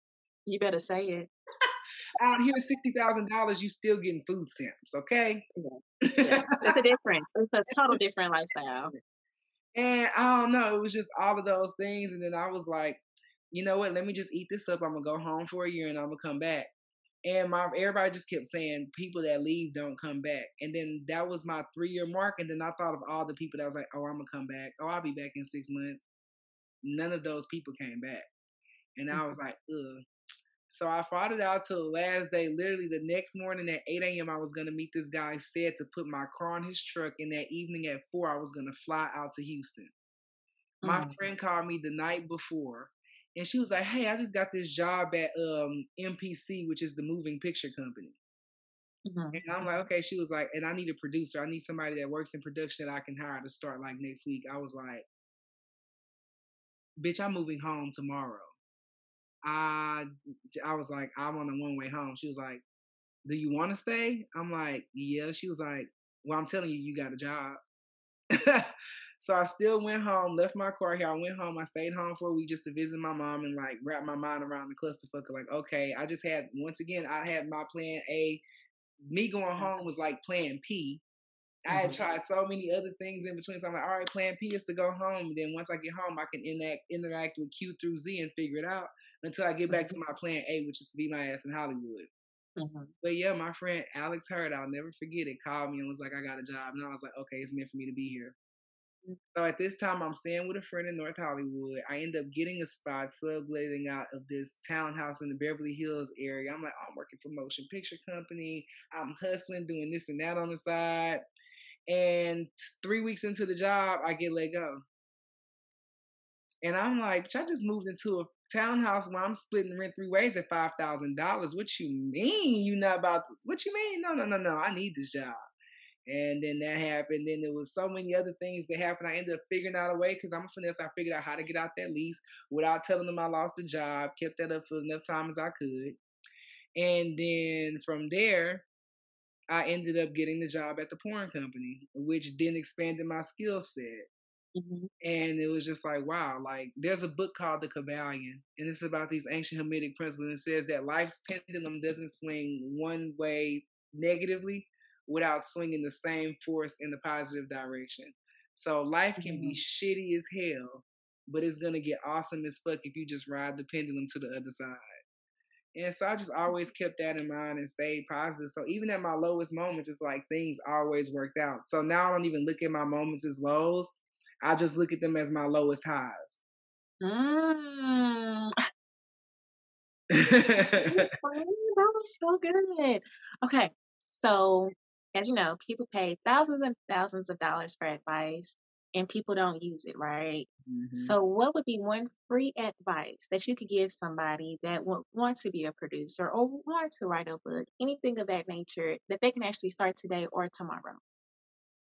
You better say it out here, sixty thousand dollars, you still getting food stamps. Okay, yeah. Yeah. it's a difference. It's a total different lifestyle. And I don't know. It was just all of those things, and then I was like, you know what? Let me just eat this up. I'm gonna go home for a year, and I'm gonna come back. And my everybody just kept saying people that leave don't come back. And then that was my three year mark. And then I thought of all the people that was like, oh, I'm gonna come back. Oh, I'll be back in six months. None of those people came back. And I mm-hmm. was like, ugh. So I fought it out till the last day. Literally the next morning at 8 a.m. I was gonna meet this guy. Said to put my car on his truck, and that evening at four I was gonna fly out to Houston. My mm. friend called me the night before, and she was like, "Hey, I just got this job at um, MPC, which is the moving picture company." Mm-hmm. And I'm like, okay. She was like, and I need a producer. I need somebody that works in production that I can hire to start like next week. I was like, bitch, I'm moving home tomorrow. I I was like, I'm on a one way home. She was like, Do you want to stay? I'm like, Yeah. She was like, Well, I'm telling you, you got a job. so I still went home, left my car here. I went home. I stayed home for a week just to visit my mom and like wrap my mind around the clusterfuck. Like, okay, I just had once again, I had my plan A. Me going mm-hmm. home was like plan P. I had mm-hmm. tried so many other things in between. So I'm like, all right, plan P is to go home. And then once I get home, I can interact interact with Q through Z and figure it out until I get back to mm-hmm. my plan A, which is to be my ass in Hollywood. Mm-hmm. But yeah, my friend Alex Heard, I'll never forget it, called me and was like, I got a job. And I was like, okay, it's meant for me to be here. Mm-hmm. So at this time, I'm staying with a friend in North Hollywood. I end up getting a spot subletting out of this townhouse in the Beverly Hills area. I'm like, oh, I'm working for motion picture company. I'm hustling, doing this and that on the side. And three weeks into the job, I get let go. And I'm like, I just moved into a townhouse where I'm splitting rent three ways at five thousand dollars. What you mean you not about? What you mean? No, no, no, no. I need this job. And then that happened. Then there was so many other things that happened. I ended up figuring out a way because I'm a finesse. I figured out how to get out that lease without telling them I lost the job. Kept that up for enough time as I could. And then from there, I ended up getting the job at the porn company, which then expanded my skill set. Mm-hmm. And it was just like, wow, like there's a book called The Kybalion, and it's about these ancient Hermetic principles. And says that life's pendulum doesn't swing one way negatively without swinging the same force in the positive direction. So life can mm-hmm. be shitty as hell, but it's gonna get awesome as fuck if you just ride the pendulum to the other side. And so I just always kept that in mind and stayed positive. So even at my lowest moments, it's like things always worked out. So now I don't even look at my moments as lows. I just look at them as my lowest highs. Mm. that was so good. Okay, so as you know, people pay thousands and thousands of dollars for advice. and people don't use it, right? Mhm. So, what would be one free advice that you could give somebody that wa- wants to be a producer or want to write a book, anything of that nature, that they can actually start today or tomorrow?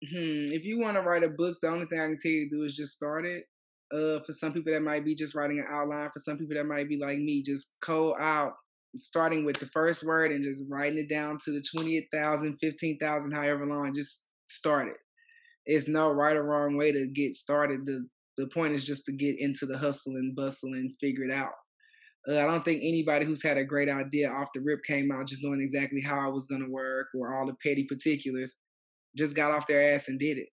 Hmm. If you want to write a book, the only thing I can tell you to do is just start it. Uh, for some people that might be just writing an outline. For some people that might be like me, just code out, starting with the first word and just writing it down to the 20,000, 15,000, however long. Just start it. It's no right or wrong way to get started. The the point is just to get into the hustle and bustle and figure it out. Uh, I don't think anybody who's had a great idea off the rip came out just knowing exactly how it was going to work or all the petty particulars. Just got off their ass and did it.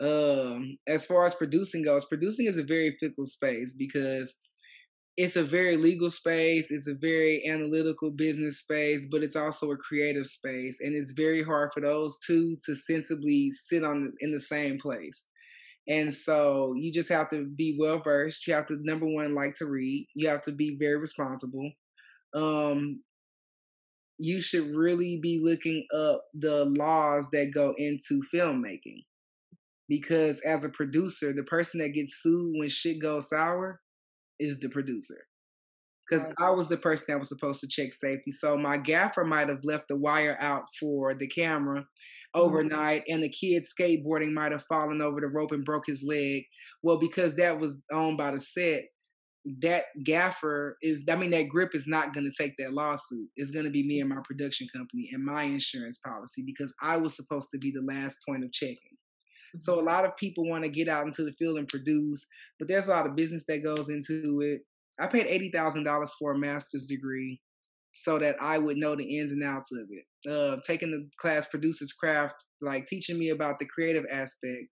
Um, as far as producing goes, producing is a very fickle space because it's a very legal space, it's a very analytical business space, but it's also a creative space, and it's very hard for those two to sensibly sit on in the same place. And so you just have to be well versed. You have to number one like to read. You have to be very responsible. Um, you should really be looking up the laws that go into filmmaking because as a producer, the person that gets sued when shit goes sour is the producer. Because. I was the person that was supposed to check safety. So my gaffer might have left the wire out for the camera mm-hmm. overnight, and the kid skateboarding might have fallen over the rope and broke his leg. Well, because that was owned by the set, that gaffer is, I mean, that grip is not going to take that lawsuit. It's going to be me and my production company and my insurance policy because I was supposed to be the last point of checking. So a lot of people want to get out into the field and produce, but there's a lot of business that goes into it. I paid eighty thousand dollars for a master's degree so that I would know the ins and outs of it. Uh, taking the class Producers Craft, like teaching me about the creative aspect,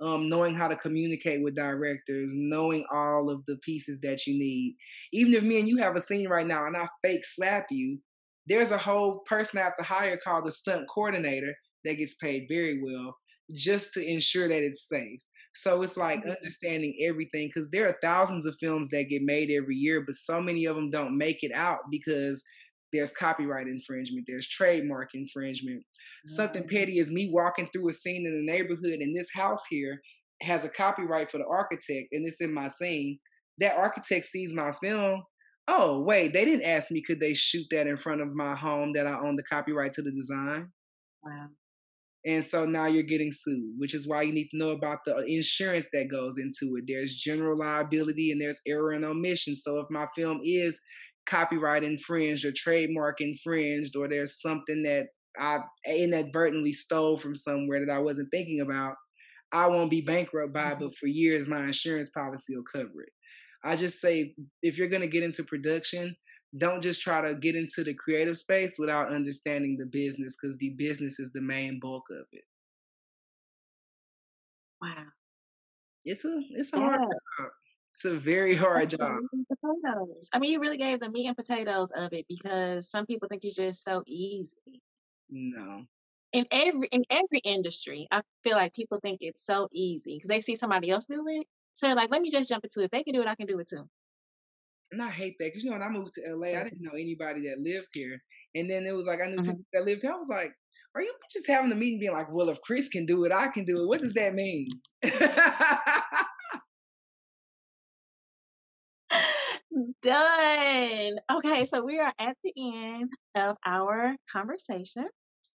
um, knowing how to communicate with directors, knowing all of the pieces that you need. Even if me and you have a scene right now and I fake slap you, there's a whole person I have to hire called the stunt coordinator that gets paid very well just to ensure that it's safe. So it's like Mhm. understanding everything because there are thousands of films that get made every year, but so many of them don't make it out because there's copyright infringement, there's trademark infringement. Something mm. petty is me walking through a scene in the neighborhood, and this house here has a copyright for the architect, and it's in my scene. That architect sees my film. Oh, wait, they didn't ask me could they shoot that in front of my home that I own the copyright to the design. Wow. And so now you're getting sued, which is why you need to know about the insurance that goes into it. There's general liability and there's error and omission. So if my film is copyright infringed or trademark infringed, or there's something that I inadvertently stole from somewhere that I wasn't thinking about, I won't be bankrupt by it, but mm-hmm. for years my insurance policy will cover it. I just say if you're gonna get into production, don't just try to get into the creative space without understanding the business because the business is the main bulk of it. Wow. It's a it's a hard job. It's a very hard job. potatoes. I mean, you really gave the meat and potatoes of it because some people think it's just so easy. No. In every in every industry, I feel like people think it's so easy because they see somebody else do it. So like, let me just jump into it. If they can do it, I can do it too. And I hate that because you know when I moved to LA, I didn't know anybody that lived here, and then it was like I knew Mhm. people that lived here. I was like, "Are you just having a meeting, being like, well, if Chris can do it, I can do it." What does that mean? Done. Okay, so we are at the end of our conversation.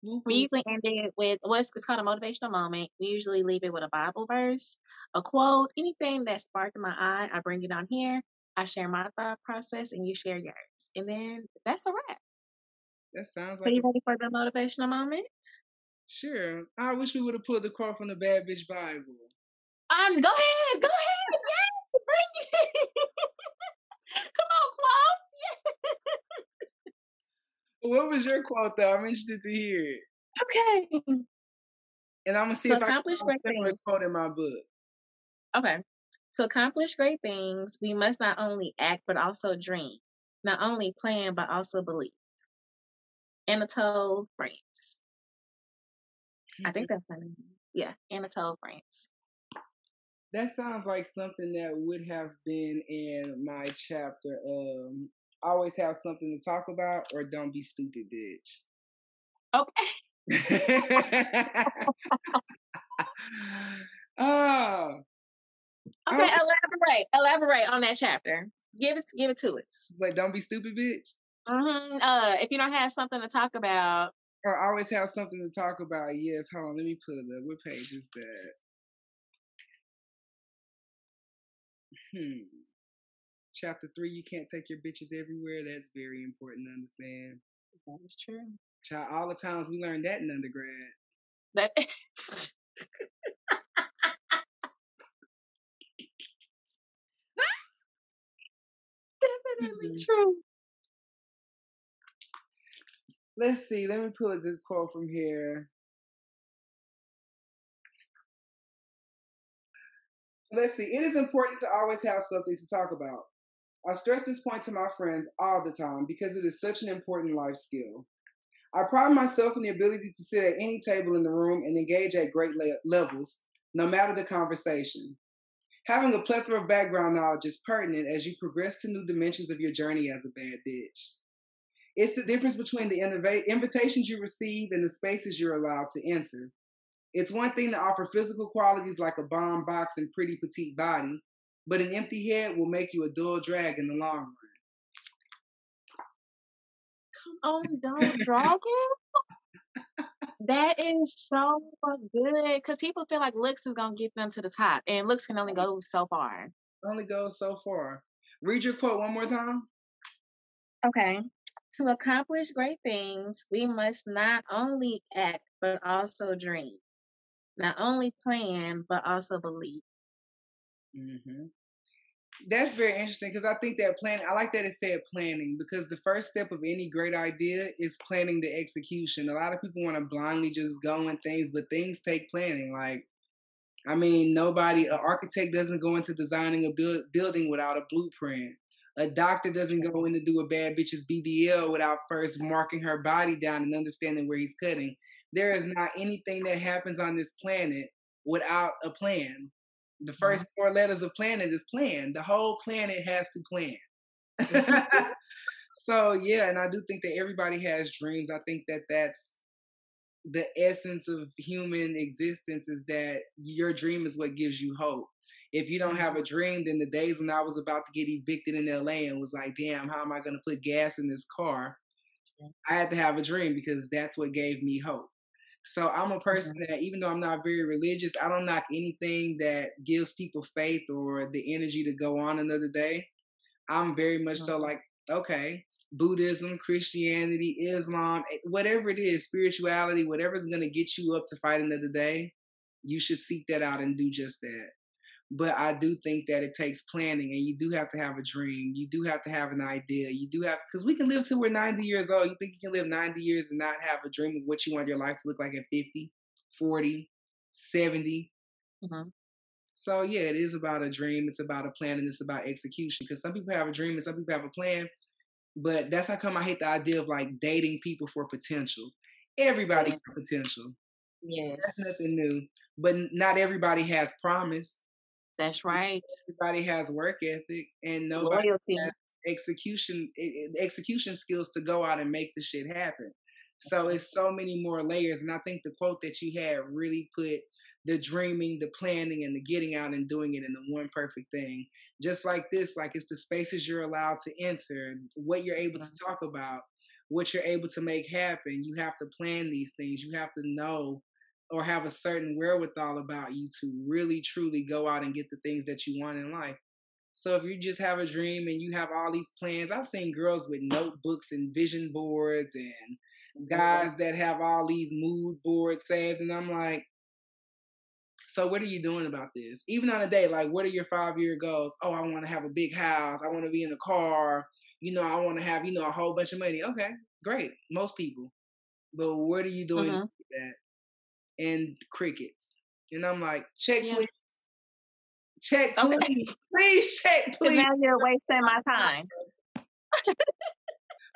We usually end it with what's it's called a motivational moment. We usually leave it with a Bible verse, a quote, anything that sparked my eye. I bring it on here. I share my thought process, and you share yours, and then that's a wrap. that sounds So like you ready for the motivational moment? sure. I wish we would have pulled the quote from the Bad Bitch Bible. Um, go ahead, go ahead, yes, bring it. Come on, quotes. What was your quote though? I'm interested to hear it, Okay. and I'm gonna see To if I can find a quote in my book. Okay. To accomplish great things, we must not only act but also dream, not only plan but also believe. Anatole France. I think mm-hmm. that's her name. Yeah, Anatole France. That sounds like something that would have been in my chapter. Um, always have something to talk about, or don't be stupid, bitch. Okay. Oh. Okay, elaborate. Elaborate on that chapter. Give it give it to us. But don't be stupid, bitch. Mm-hmm. Uh, if you don't have something to talk about, I always have something to talk about. Yes, hold on. Let me pull it up. What page is that? Hmm. Chapter three. You can't take your bitches everywhere. That's very important to understand. That is true. Child, all the times we learned that in undergrad. That. Definitely mm-hmm. true. Let's see. Let me pull a good quote from here. Let's see. It is important to always have something to talk about. I stress this point to my friends all the time because it is such an important life skill. I pride myself in the ability to sit at any table in the room and engage at great le- levels, no matter the conversation. Having a plethora of background knowledge is pertinent as you progress to new dimensions of your journey as a bad bitch. It's the difference between the invitations you receive and the spaces you're allowed to enter. It's one thing to offer physical qualities like a bomb box and pretty petite body, but an empty head will make you a dull drag in the long run. Come on, dull dragon. that is so good because people feel like looks is gonna get them to the top, and looks can only go so far. Only goes so far. Read your quote one more time. Okay. To accomplish great things, we must not only act, but also dream. Not only plan, but also believe. Mm-hmm. That's very interesting because I think that plan, I like that it said planning because the first step of any great idea is planning the execution. A lot of people want to blindly just go in things, but things take planning. Like, I mean, nobody, an architect doesn't go into designing a build, building without a blueprint a doctor doesn't go in to do a bad bitch's BBL without first marking her body down and understanding where he's cutting. There is not anything that happens on this planet without a plan. The 1st mm-hmm. four letters of planet is plan. The whole planet has to plan. so yeah, and I do think that everybody has dreams. I think that that's the essence of human existence is that your dream is what gives you hope if you don't have a dream, then the days when I was about to get evicted in LA and was like, damn, how am I going to put gas in this car? I had to have a dream because that's what gave me hope. So I'm a person that, even though I'm not very religious, I don't knock anything that gives people faith or the energy to go on another day. I'm very much so like, okay, Buddhism, Christianity, Islam, eh, whatever it is, spirituality, whatever's going to get you up to fight another day, you should seek that out and do just that. But I do think that it takes planning and you do have to have a dream. You do have to have an idea. You do have, because we can live till we're 90 years old. You think you can live 90 years and not have a dream of what you want your life to look like at 50, 40, 70? Mm-hmm. So, yeah, it is about a dream. It's about a plan and it's about execution. Because some people have a dream and some people have a plan. But that's how come I hate the idea of like dating people for potential. Everybody has potential. Yes. That's nothing new. But not everybody has promise. That's right. Everybody has work ethic and nobody Loyalty. has execution execution skills to go out and make the shit happen. So it's so many more layers. And I think the quote that you had really put the dreaming, the planning, and the getting out and doing it in the one perfect thing. Just like this, like it's the spaces you're allowed to enter, what you're able to mm-hmm. talk about, what you're able to make happen. You have to plan these things. You have to know or have a certain wherewithal about you to really truly go out and get the things that you want in life. So if you just have a dream and you have all these plans, I've seen girls with notebooks and vision boards and guys that have all these mood boards saved, and I'm like, so what are you doing about this? Even on a day, like what are your five year goals? Oh, I want to have a big house. I want to be in a car. You know, I want to have, you know, a whole bunch of money. Okay, great. Most people. But what are you doing mm-hmm. that? And crickets. And I'm like, check yeah. please. Check okay. please. please check please. Now you're wasting my time.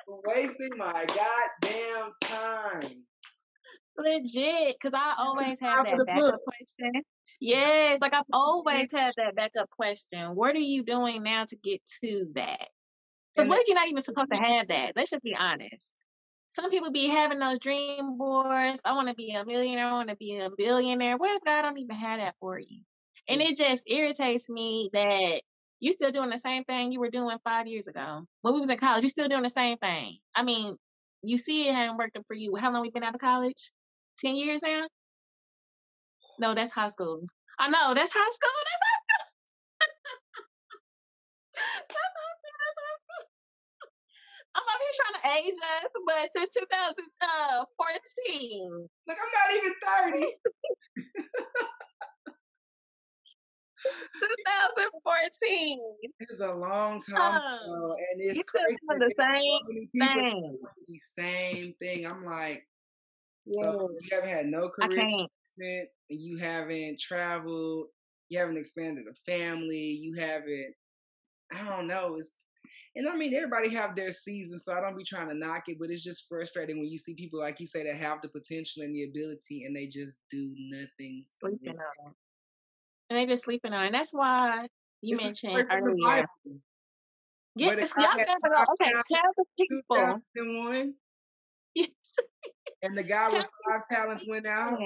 wasting my goddamn time. Legit, because I always have that backup book. question. Yes, like I've always had that backup question. What are you doing now to get to that? Because what if you're not even supposed to have that? Let's just be honest some people be having those dream boards. I want to be a millionaire. I want to be a billionaire. What if God don't even have that for you? And it just irritates me that you're still doing the same thing you were doing five years ago. When we was in college, You're still doing the same thing. I mean, you see it hadn't worked for you. How long we been out of college? Ten years now? No, that's high school. I know, that's high school. That's high school. I'm over here trying to age us, but since 2014. Uh, Look, I'm not even 30. 2014. It's a long time ago, and it's crazy. the same thing. The same thing. I'm like, yes. so you haven't had no career, and you haven't traveled, you haven't expanded a family, you haven't. I don't know. It's and I mean everybody have their season, so I don't be trying to knock it, but it's just frustrating when you see people like you say that have the potential and the ability, and they just do nothing. Sleeping on and they just sleeping on. And that's why you this mentioned earlier. Yes, y'all gotta okay. Tell the people. Yes. and the guy with five talents went out.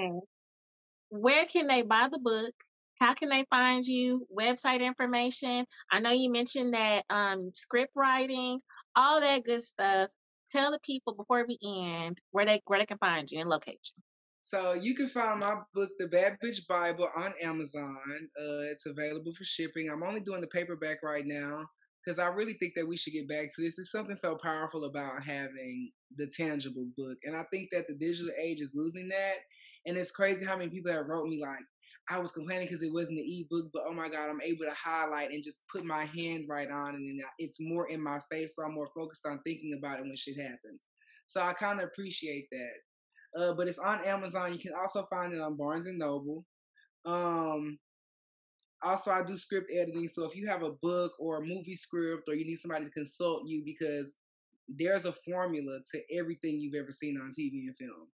Where can they buy the book? How can they find you? Website information. I know you mentioned that um, script writing, all that good stuff. Tell the people before we end where they where they can find you and locate you. So you can find my book, The Bad Bitch Bible, on Amazon. Uh, it's available for shipping. I'm only doing the paperback right now because I really think that we should get back to this. It's something so powerful about having the tangible book, and I think that the digital age is losing that. And it's crazy how many people have wrote me like, I was complaining because it wasn't an ebook, but oh my God, I'm able to highlight and just put my hand right on and it's more in my face, so I'm more focused on thinking about it when shit happens. So I kind of appreciate that uh, but it's on Amazon. You can also find it on Barnes and Noble. Um, also, I do script editing. So if you have a book or a movie script, or you need somebody to consult you, because there's a formula to everything you've ever seen on TV and film.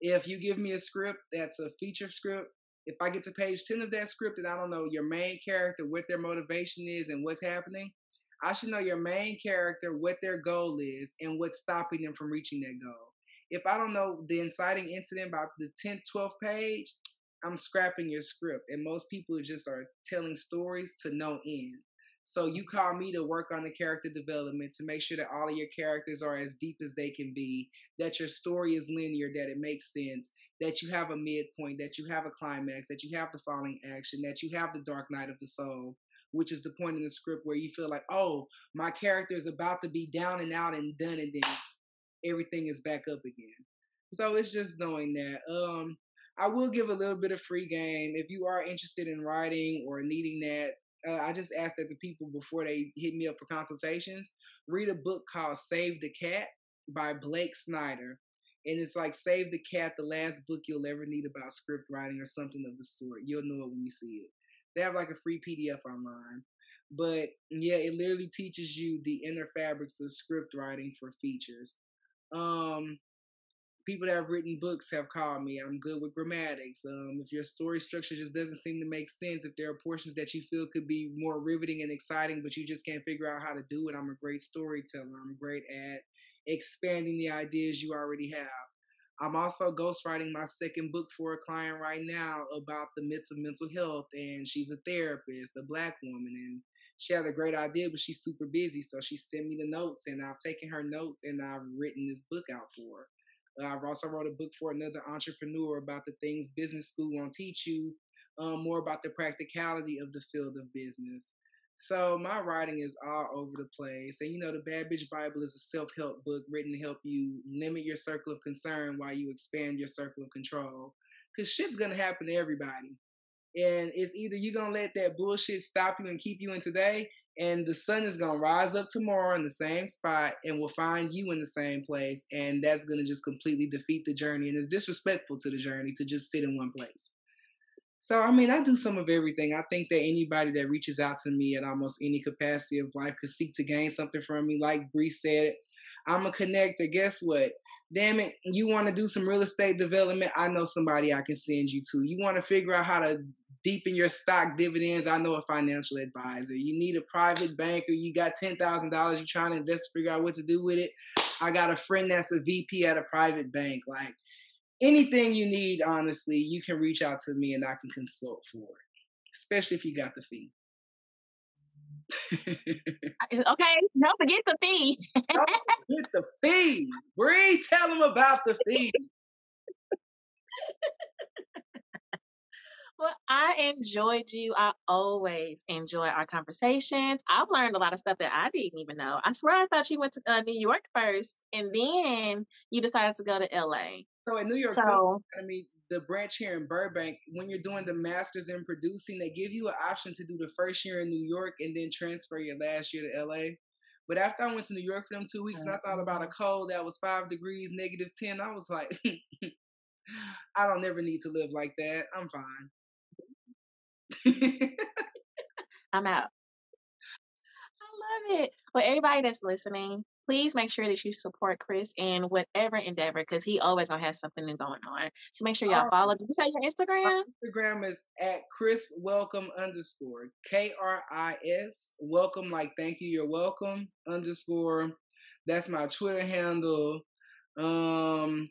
If you give me a script that's a feature script, if I get to page 10 of that script and I don't know your main character, what their motivation is, and what's happening, I should know your main character, what their goal is, and what's stopping them from reaching that goal if I don't know the inciting incident by the 10th, 12th page, I'm scrapping your script. And most people just are telling stories to no end. So you call me to work on the character development to make sure that all of your characters are as deep as they can be, that your story is linear, that it makes sense, that you have a midpoint, that you have a climax, that you have the falling action, that you have the dark night of the soul, which is the point in the script where you feel like, oh, my character is about to be down and out and done, and then everything is back up again. So it's just knowing that. Um, I will give a little bit of free game if you are interested in writing or needing that. Uh, I just ask that the people before they hit me up for consultations read a book called Save the Cat by Blake Snyder. And it's like Save the Cat, the last book you'll ever need about script writing or something of the sort. You'll know it when you see it. They have like a free PDF online. But yeah, it literally teaches you the inner fabrics of script writing for features. Um, people that have written books have called me. I'm good with grammatics. Um, if your story structure just doesn't seem to make sense, if there are portions that you feel could be more riveting and exciting, but you just can't figure out how to do it, I'm a great storyteller. I'm great at expanding the ideas you already have. I'm also ghostwriting my second book for a client right now about the myths of mental health, and she's a therapist, a black woman, and she had a great idea, but she's super busy. So she sent me the notes, and I've taken her notes and I've written this book out for her. Uh, I've also wrote a book for another entrepreneur about the things business school won't teach you, um, more about the practicality of the field of business. So my writing is all over the place. And you know, the Bad Bitch Bible is a self-help book written to help you limit your circle of concern while you expand your circle of control. Cause shit's gonna happen to everybody. And it's either you're gonna let that bullshit stop you and keep you in today, and the sun is gonna rise up tomorrow in the same spot and will find you in the same place, and that's gonna just completely defeat the journey. And it's disrespectful to the journey to just sit in one place. So I mean, I do some of everything. I think that anybody that reaches out to me at almost any capacity of life could seek to gain something from me. Like Bree said, I'm a connector. Guess what? damn it, you want to do some real estate development? I know somebody I can send you to. You want to figure out how to deepen your stock dividends? I know a financial advisor. You need a private banker. You got $10,000 you're trying to invest to figure out what to do with it. I got a friend that's a VP at a private bank. Like anything you need, honestly, you can reach out to me and I can consult for it. especially if you got the fee. okay, don't forget the fee. don't forget the fee. Bree, tell them about the fee. Well, I enjoyed you. I always enjoy our conversations. I've learned a lot of stuff that I didn't even know. I swear I thought you went to uh, New York first, and then you decided to go to LA. So in New York, so, I mean, the branch here in Burbank, when you're doing the masters in producing, they give you an option to do the first year in New York and then transfer your last year to LA. But after I went to New York for them two weeks and I thought about a mm-hmm. cold that was five degrees, negative 10, I was like, I don't never need to live like that. I'm fine. I'm out. I love it. Well, everybody that's listening, please make sure that you support Chris in whatever endeavor because he always gonna have something going on. So make sure y'all follow. Did you say your Instagram? Instagram is at Chris Welcome underscore K R I S Welcome like thank you, you're welcome underscore. That's my Twitter handle. Um,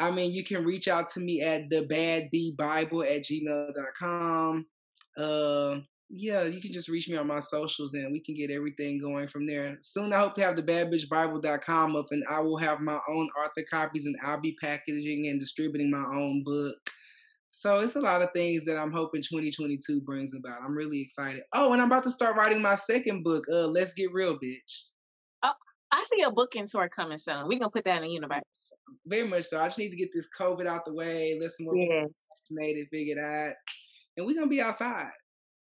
I mean, you can reach out to me at the bad b bible at gmail.com. Uh, yeah, you can just reach me on my socials and we can get everything going from there. Soon, I hope to have the badbitchbible.com up and I will have my own author copies and I'll be packaging and distributing my own book. So it's a lot of things that I'm hoping 2022 brings about. I'm really excited. Oh, and I'm about to start writing my second book, uh, Let's Get Real, Bitch. Oh, I see a book booking tour coming soon. We're gonna put that in the universe. Very much so. I just need to get this COVID out the way, listen more yes. vaccinated, figured out, and we're gonna be outside.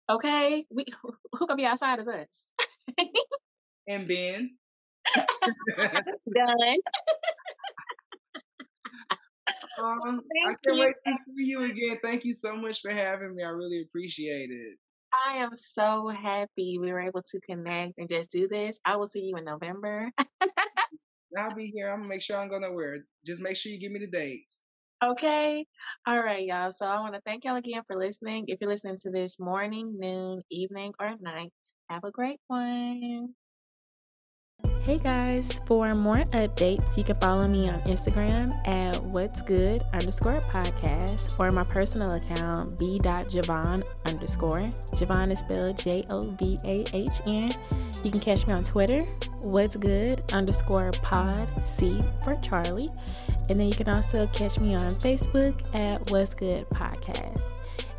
Okay, we who gonna be outside is us. and Ben. Done. Um, I can't you. wait to see you again. Thank you so much for having me. I really appreciate it. I am so happy we were able to connect and just do this. I will see you in November. I'll be here. I'm gonna make sure I'm gonna wear. Just make sure you give me the dates. Okay. All right, y'all. So I want to thank y'all again for listening. If you're listening to this morning, noon, evening, or night, have a great one. Hey guys, for more updates, you can follow me on Instagram at what's good underscore podcast or my personal account b.jovahn underscore. Jovahn is spelled J O V A H N. You can catch me on Twitter, what's good underscore pod C for Charlie. And then you can also catch me on Facebook at what's good podcast.